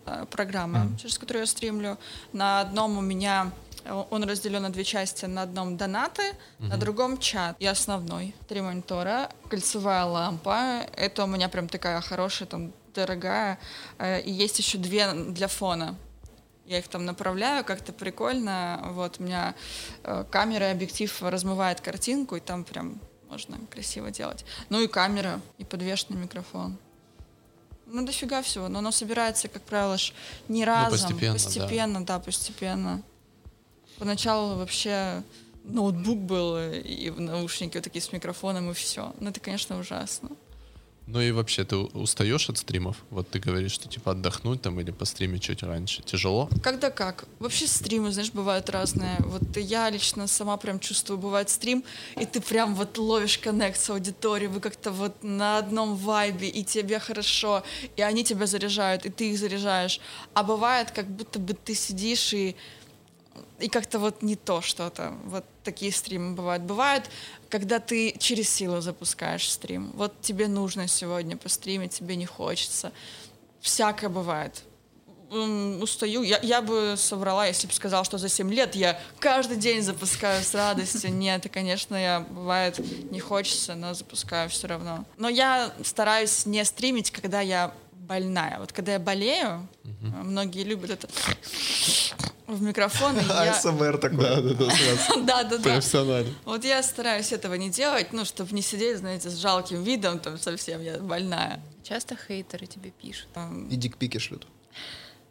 э, программа, Мгм. через которую я стримлю. На одном у меня э, он разделен на две части. На одном донаты, на другом чат. И основной. Три монитора, кольцевая лампа. Это у меня прям такая хорошая, там, дорогая. Э, И есть еще две для фона. Я их там направляю, как-то прикольно. Вот у меня камера и объектив размывает картинку, и там прям можно красиво делать. Ну и камера, и подвешенный микрофон. Ну, дофига всего. Но оно собирается, как правило, ж не разом. постепенно, да. постепенно, да. постепенно. Поначалу вообще ноутбук был и в наушники вот такие с микрофоном, и все. Ну, это, конечно, ужасно. Ну и вообще, ты устаешь от стримов? Вот ты говоришь, что типа отдохнуть там или постримить чуть раньше. Тяжело? Когда как? Вообще стримы, знаешь, бывают разные. Вот я лично сама прям чувствую, бывает стрим, и ты прям вот ловишь коннект с аудиторией, вы как-то вот на одном вайбе, и тебе хорошо, и они тебя заряжают, и ты их заряжаешь. А бывает, как будто бы ты сидишь и и как-то вот не то что-то. Вот такие стримы бывают. Бывают, когда ты через силу запускаешь стрим. Вот тебе нужно сегодня постримить, тебе не хочется. Всякое бывает. Устаю. Я, я бы соврала, если бы сказала, что за 7 лет я каждый день запускаю с радостью. Нет, и, конечно, я бывает не хочется, но запускаю все равно. Но я стараюсь не стримить, когда я больная. Вот когда я болею, многие любят это в микрофон. я- АСМР такой. Да, да, да. Да, да, да. Профессионально. Вот я стараюсь этого не делать, ну, чтобы не сидеть, знаете, с жалким видом, там совсем я больная. Часто хейтеры тебе пишут. Там, И дикпики шлют.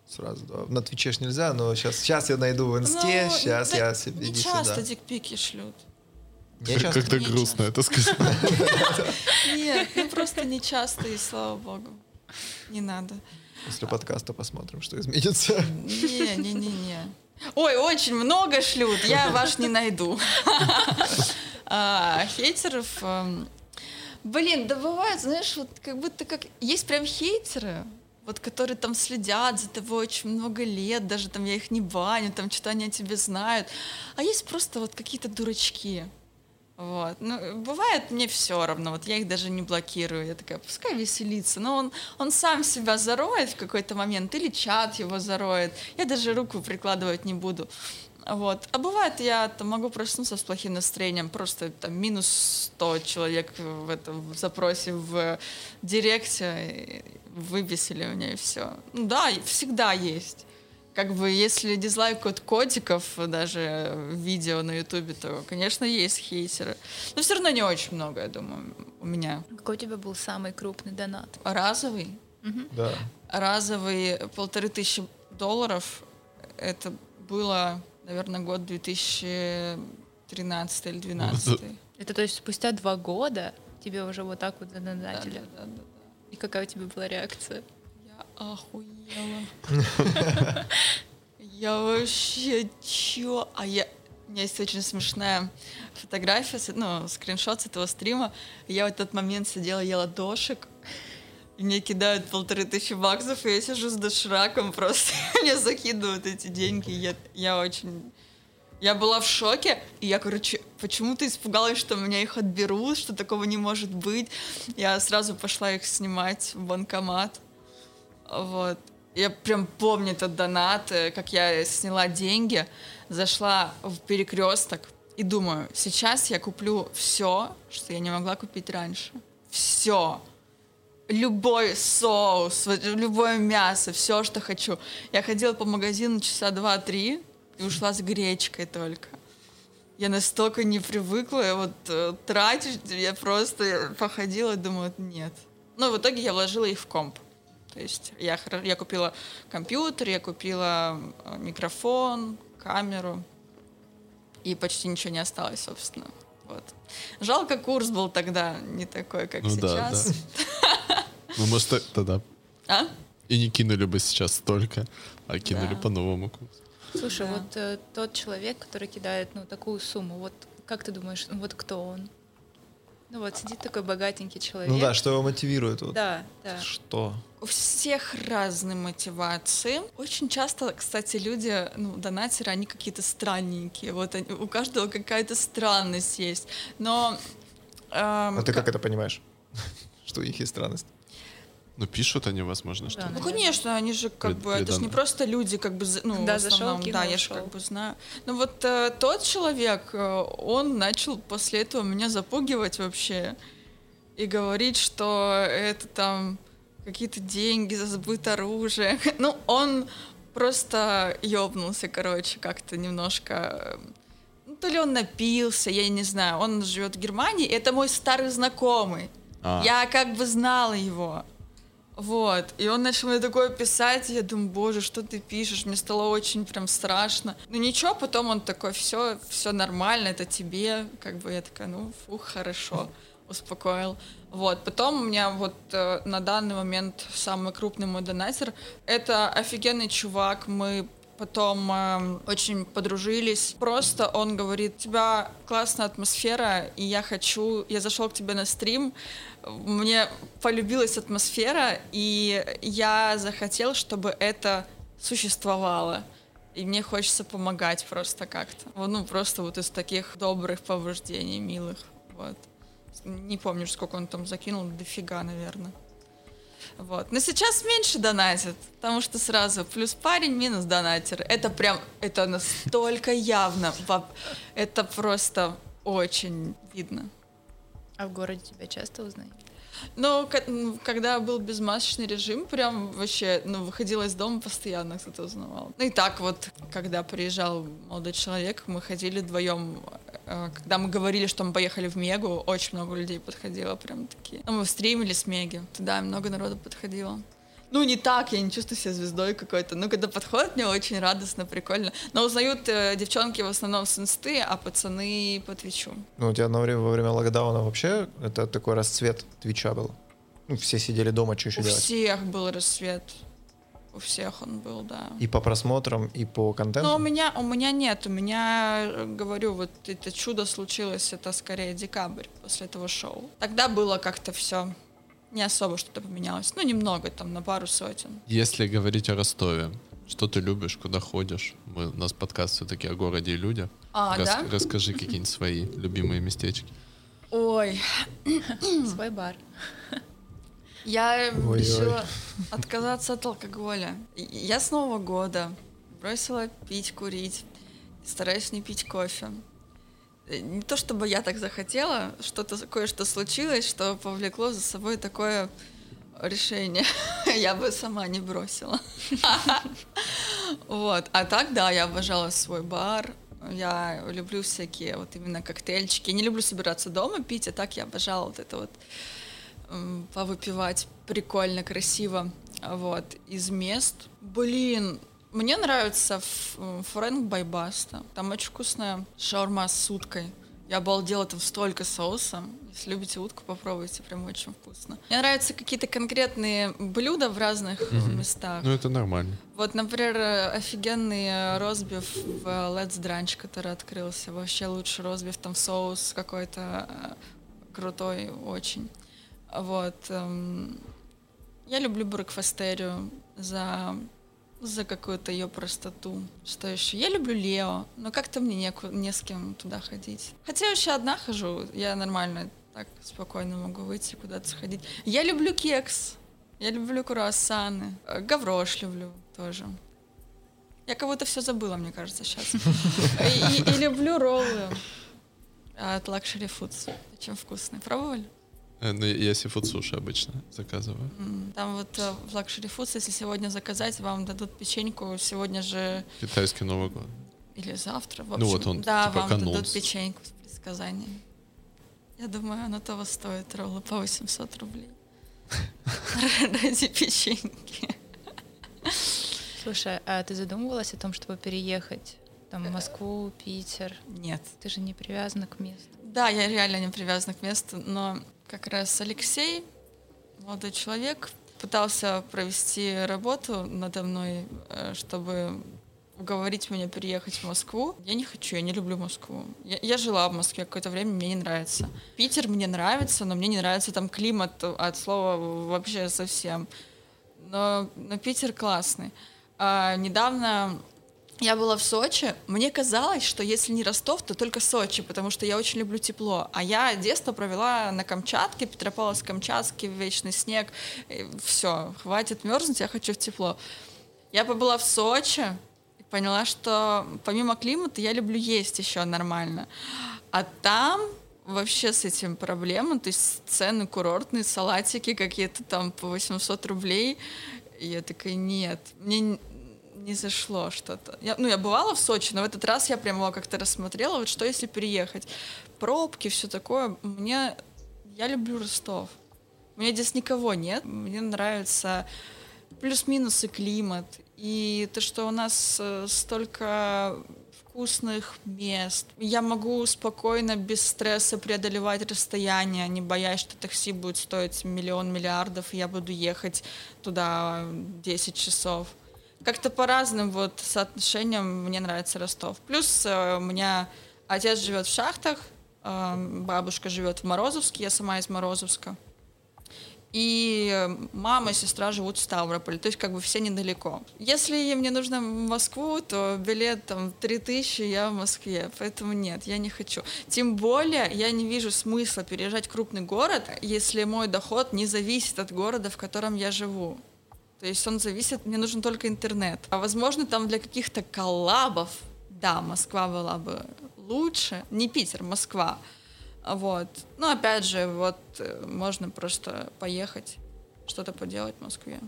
Сразу, да. На Твиче ж нельзя, но сейчас, сейчас я найду в инсте, ну, сейчас да я себе Не иди часто сюда. дикпики шлют. Часто. Как-то грустно это сказать. Нет, ну просто не часто, и слава богу. Не надо. После подкаста посмотрим, что изменится. Не, не, не, не. Ой, очень много шлют, я ваш не найду. А, Хейтеров... эм, Блин, да бывает, знаешь, вот как будто как... Есть прям хейтеры, вот которые там следят за тобой очень много лет, даже там я их не баню, там что-то они о тебе знают. А есть просто вот какие-то дурачки. Вот. Ну, бывает мне все равно, вот я их даже не блокирую, я такая, пускай веселится, но он, он сам себя зароет в какой-то момент, или чат его зароет, я даже руку прикладывать не буду. Вот. А бывает, я там, могу проснуться с плохим настроением, просто там минус 100 человек в этом запросе в директе выбесили меня и все. Ну да, всегда есть. Как бы, если дизлайк от котиков, даже в видео на ютубе, то, конечно, есть хейтеры. Но все равно не очень много, я думаю, у меня. Какой у тебя был самый крупный донат? Разовый, Да. разовый полторы тысячи долларов, это было, наверное, год 2013 или 2012. Это то есть спустя два года тебе уже вот так вот Да, да, да, да, да. И какая у тебя была реакция? Охуела. Я вообще чё? А я... У меня есть очень смешная фотография, ну, скриншот с этого стрима. Я в этот момент сидела, ела дошик, и мне кидают полторы тысячи баксов, и я сижу с дошираком просто. Мне закидывают эти деньги. Я, я очень... Я была в шоке, и я, короче, почему-то испугалась, что меня их отберут, что такого не может быть. Я сразу пошла их снимать в банкомат. Вот. Я прям помню этот донат, э, как я сняла деньги, зашла в перекресток и думаю, сейчас я куплю все, что я не могла купить раньше. Все. Любой соус, любое мясо, все, что хочу. Я ходила по магазину часа два-три и ушла с гречкой только. Я настолько не привыкла вот э, тратить, я просто походила и думаю, нет. Ну, в итоге я вложила их в комп. То есть я, я купила компьютер, я купила э, микрофон, камеру, и почти ничего не осталось, собственно. Вот. Жалко, курс был тогда не такой, как Ну да, сейчас. да. Ну, может, тогда А? и не кинули бы сейчас столько, а кинули Да. по новому курсу. Слушай, Да. вот э, тот человек, который кидает ну такую сумму, вот как ты думаешь, ну, вот кто он? Ну вот сидит такой богатенький человек. Ну да, что его мотивирует? Вот. Да, да. Что? У всех разные мотивации. Очень часто, кстати, люди, ну, донатеры, они какие-то странненькие. Вот они- у каждого какая-то странность есть. Но... эм, А ты как это понимаешь? Что у них есть странность? Ну, пишут они, возможно, что Да, Ну, Да. конечно, они же как Пред- бы, это же не преданно. просто люди, как бы, ну, Да, в зашел, основном, кинул, да, я же как бы знаю. Ну, вот э, тот человек, э, он начал после этого меня запугивать вообще и говорить, что это там какие-то деньги за сбыт оружия. Ну, он просто ёбнулся, короче, как-то немножко... э, ну, то ли он напился, я не знаю. Он живет в Германии, это мой старый знакомый. А. Я как бы знала его. Вот. И он начал мне такое писать, я думаю, боже, что ты пишешь? Мне стало очень прям страшно. Ну ничего, потом он такой, все, все нормально, это тебе. Как бы я такая, ну, фух, хорошо, успокоил. Вот. Потом у меня вот э, на данный момент самый крупный мой донатер. Это офигенный чувак, мы Потом эм, очень подружились. Просто он говорит, у тебя классная атмосфера, и я хочу... Я зашел к тебе на стрим, мне полюбилась атмосфера, и я захотел, чтобы это существовало. И мне хочется помогать просто как-то. Ну, просто вот из таких добрых побуждений, милых. Вот. Не помню, сколько он там закинул, дофига, наверное. Вот. Но сейчас меньше донатит, потому что сразу плюс парень, минус донатер. Это прям, это настолько явно. Это просто очень видно. А в городе тебя часто узнают? Но когда был безмасочный режим, прям вообще, ну, выходила из дома, постоянно кто-то узнавал. Ну и так вот, когда приезжал молодой человек, мы ходили вдвоем, э, когда мы говорили, что мы поехали в Мегу, очень много людей подходило, прям такие. Ну, мы стримили с Меги, туда много народу подходило. Ну, не так, я не чувствую себя звездой какой-то. Ну, когда подходят, мне очень радостно, прикольно. Но узнают э, девчонки в основном с инсты, а пацаны по твичу. Ну, у тебя на время, во время локдауна вообще это такой расцвет Твича был? Ну, все сидели дома, что еще У делать? всех был рассвет. У всех он был, да. И по просмотрам, и по контенту? Но у меня, у меня нет, у меня, э, говорю, вот это чудо случилось, это скорее декабрь после этого шоу. Тогда было как-то все не особо что-то поменялось. Ну, немного, там, на пару сотен. Если говорить о Ростове, что ты любишь, куда ходишь? Мы, у нас подкаст все-таки о городе и людях. А, Рас- да? Расскажи какие-нибудь свои любимые местечки. Ой, Свой бар. я Ой-ой. решила отказаться от алкоголя. Я с Нового года бросила пить, курить, стараюсь не пить кофе. Э, Не то чтобы я так захотела, что-то кое-что случилось, что повлекло за собой такое решение. Я бы сама не бросила. Вот. А так, да, я обожала свой бар. Я люблю всякие вот именно коктейльчики. Не люблю собираться дома пить, а так я обожала вот это вот повыпивать прикольно, красиво. Вот. Из мест. Блин, мне нравится Фрэнк Байбаста. Там очень вкусная шаурма с уткой. Я обалдела, там столько соуса. Если любите утку, попробуйте, прям очень вкусно. Мне нравятся какие-то конкретные блюда в разных местах. Ну, это нормально. Вот, например, э, офигенный э, розбив в э, Let's Drunch, который открылся. Вообще лучший розбив, там соус какой-то крутой очень. Вот. эм, Я люблю брекфастерию за за какую-то ее простоту. Что еще? Я люблю Лео, но как-то мне неку- не с кем туда ходить. Хотя я еще одна хожу, я нормально так спокойно могу выйти куда-то сходить. Я люблю кекс, я люблю круассаны, э, гаврош люблю тоже. Я кого-то все забыла, мне кажется, сейчас. И, и- и люблю роллы от Luxury Foods. Очень вкусные. Пробовали? Э, Ну, я сифуд суши обычно заказываю. Там вот э, в Luxury Foods, если сегодня заказать, вам дадут печеньку сегодня же Китайский Новый год. или завтра. В Ну общем, вот он, да, типа, вам канун. дадут печеньку с предсказанием. Я думаю, оно того стоит, роллы по 800 рублей. Ради печеньки. Слушай, а ты задумывалась о том, чтобы переехать там, в Москву, Питер? Нет. Ты же не привязана к месту. Да, я реально не привязана к месту, но как раз Алексей, молодой человек, пытался провести работу надо мной, э, чтобы уговорить меня переехать в Москву. Я не хочу, я не люблю Москву. Я, я жила в Москве какое-то время, мне не нравится. Питер мне нравится, но мне не нравится там климат от слова вообще совсем. Но, но Питер классный. А, недавно я была в Сочи. Мне казалось, что если не Ростов, то только Сочи, потому что я очень люблю тепло. А я детство провела на Камчатке, Петропавловск-Камчатский, вечный снег. Все, хватит мерзнуть, я хочу в тепло. Я побыла в Сочи и поняла, что помимо климата я люблю есть еще нормально. А там вообще с этим проблема, то есть цены курортные, салатики какие-то там по 800 рублей. И я такая, нет, мне не зашло что-то. Я, ну, я бывала в Сочи, но в этот раз я прямо как-то рассмотрела, вот что если переехать. Пробки, все такое. Мне... Я люблю Ростов. У меня здесь никого нет. Мне нравится плюс-минус и климат. И то, что у нас э, столько вкусных мест. Я могу спокойно, без стресса преодолевать расстояние, не боясь, что такси будет стоить миллион миллиардов, и я буду ехать туда 10 часов. Как-то по разным вот соотношениям мне нравится Ростов. Плюс э, у меня отец живет в шахтах, э, бабушка живет в Морозовске, я сама из Морозовска. И мама и сестра живут в Ставрополе, то есть как бы все недалеко. Если мне нужно в Москву, то билет там 3000, я в Москве, поэтому нет, я не хочу. Тем более я не вижу смысла переезжать в крупный город, если мой доход не зависит от города, в котором я живу. То есть он зависит, мне нужен только интернет. А возможно, там для каких-то коллабов, да, Москва была бы лучше, не Питер, Москва. Вот. Ну, опять же, вот э, можно просто поехать, что-то поделать в Москве.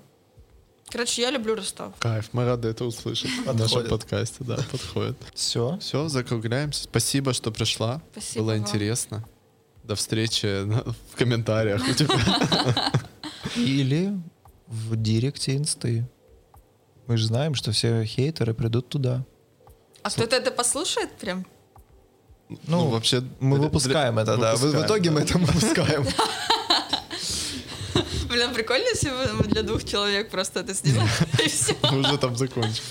Короче, я люблю Ростов. Кайф, мы рады это услышать в нашем Подходит. подкасте, да, подходит. Все. Все, закругляемся. Спасибо, что пришла. Спасибо Было вам. интересно. До встречи в комментариях у тебя. Или в директе инсты. Мы же знаем, что все хейтеры придут туда. А кто-то это послушает прям? Ну, вообще... Мы выпускаем это, да. В- В выпускаем, итоге мы да. это выпускаем. Блин, прикольно, если бы мы для двух человек просто это сделали, и все. Мы уже там закончим.